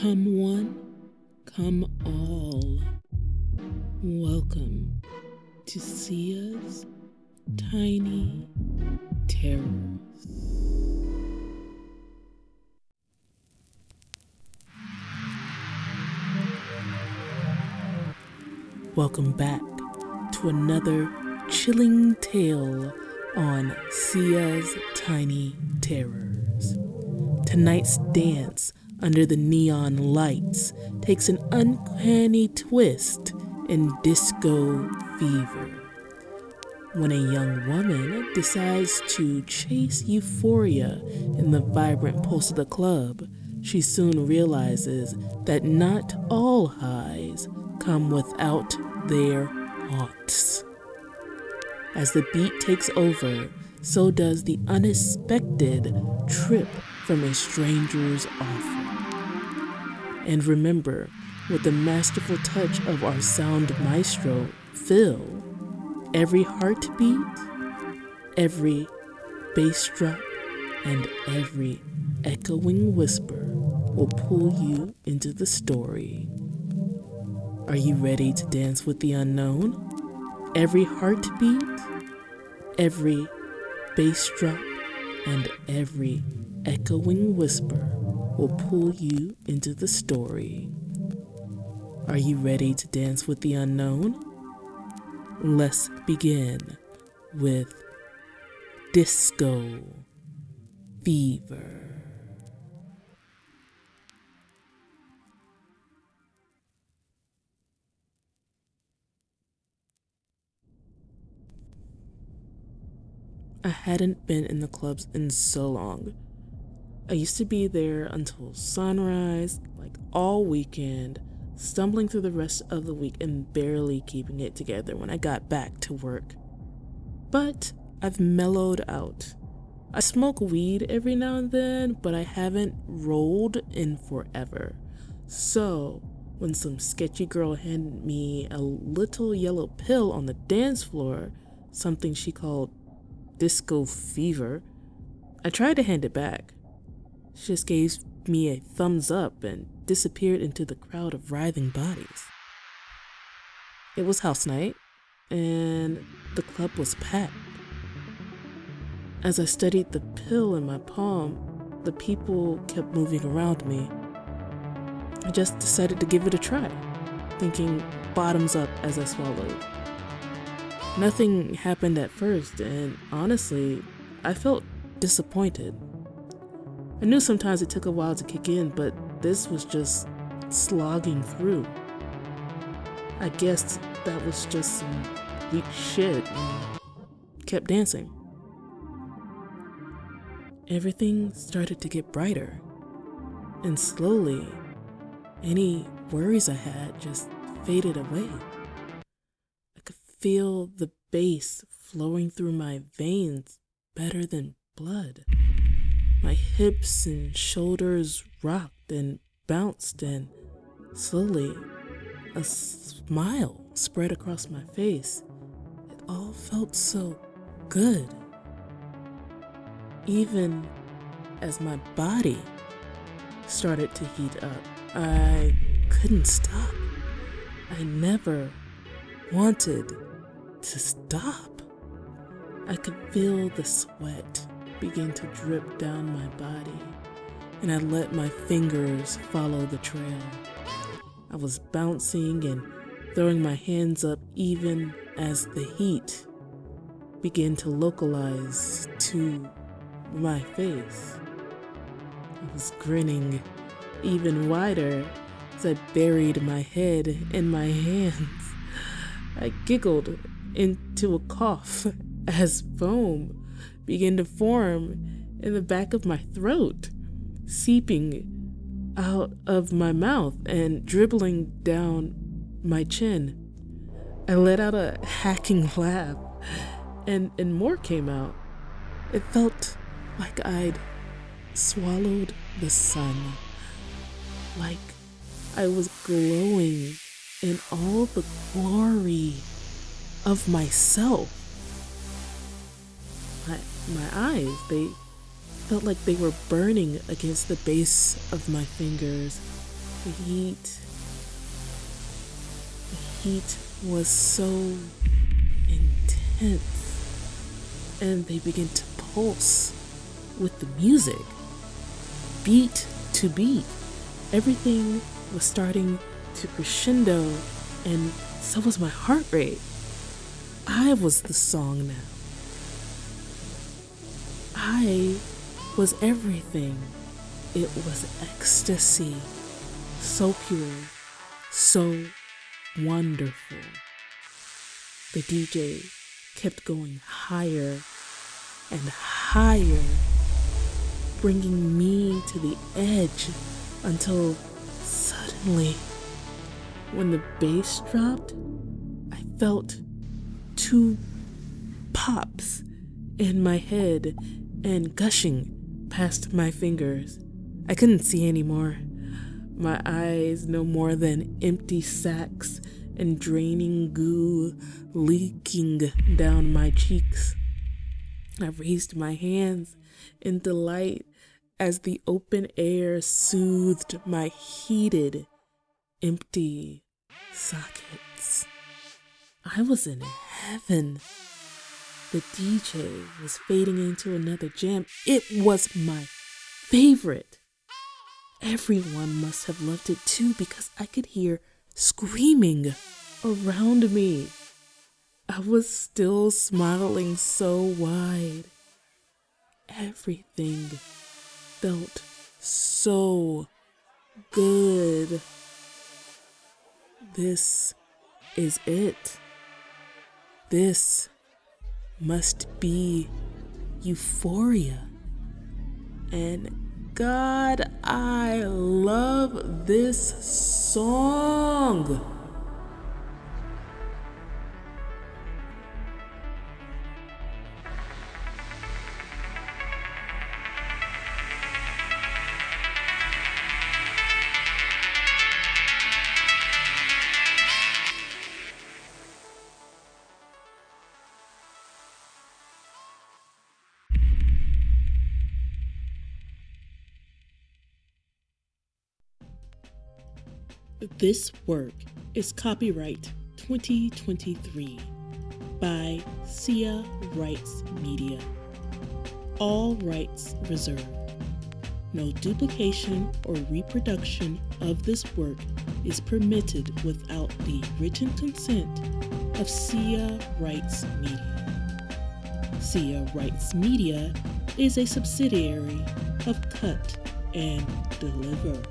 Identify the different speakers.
Speaker 1: Come one, come all. Welcome to Ceia's Tiny Terrors. Welcome back to another chilling tale on Ceia's Tiny Terrors. Tonight's dance under the neon lights takes an uncanny twist in disco fever. When a young woman decides to chase euphoria in the vibrant pulse of the club, she soon realizes that not all highs come without their haunts. As the beat takes over, so does the unexpected trip from a stranger's offer. And remember, with the masterful touch of our sound maestro, Phil, every heartbeat, every bass drop, and every echoing whisper will pull you into the story. Are you ready to dance with the unknown? Every heartbeat, every bass drop, and every echoing whisper will pull you into the story. Are you ready to dance with the unknown? Let's begin with Disco Fever. I hadn't been in the clubs in so long. I used to be there until sunrise, like all weekend, stumbling through the rest of the week and barely keeping it together when I got back to work. But I've mellowed out. I smoke weed every now and then, but I haven't rolled in forever. So, when some sketchy girl handed me a little yellow pill on the dance floor, something she called disco fever, I tried to hand it back. She just gave me a thumbs up and disappeared into the crowd of writhing bodies. It was house night, and the club was packed. As I studied the pill in my palm, the people kept moving around me. I just decided to give it a try, thinking bottoms up as I swallowed. Nothing happened at first, and honestly, I felt disappointed. I knew sometimes it took a while to kick in, but this was just slogging through. I guessed that was just some weak shit and kept dancing. Everything started to get brighter, and slowly, any worries I had just faded away. I could feel the bass flowing through my veins better than blood. My hips and shoulders rocked and bounced, and slowly a smile spread across my face. It all felt so good. Even as my body started to heat up, I couldn't stop. I never wanted to stop. I could feel the sweat began to drip down my body, and I let my fingers follow the trail. I was bouncing and throwing my hands up even as the heat began to localize to my face. I was grinning even wider as I buried my head in my hands. I giggled into a cough as foam began to form in the back of my throat, seeping out of my mouth and dribbling down my chin. I let out a hacking laugh, and, and more came out. It felt like I'd swallowed the sun, like I was glowing in all the glory of myself my, my eyes, they felt like they were burning against the base of my fingers, The heat. The heat was so intense. And they began to pulse with the music, beat to beat. Everything was starting to crescendo, and so was my heart rate. I was the song now. I was everything. It was ecstasy. So pure. So wonderful. The DJ kept going higher and higher, bringing me to the edge until suddenly, when the bass dropped, I felt two pops in my head and gushing past my fingers. I couldn't see anymore. My eyes no more than empty sacks and draining goo leaking down my cheeks. I raised my hands in delight as the open air soothed my heated, empty sockets. I was in heaven. The DJ was fading into another jam. It was my favorite. Everyone must have loved it too because I could hear screaming around me. I was still smiling so wide. Everything felt so good. This is it. This must be euphoria. And God, I love this song. This work is copyright 2023 by Ceia Rights Media. All rights reserved. No duplication or reproduction of this work is permitted without the written consent of Ceia Rights Media. Ceia Rights Media is a subsidiary of Cut and Deliver.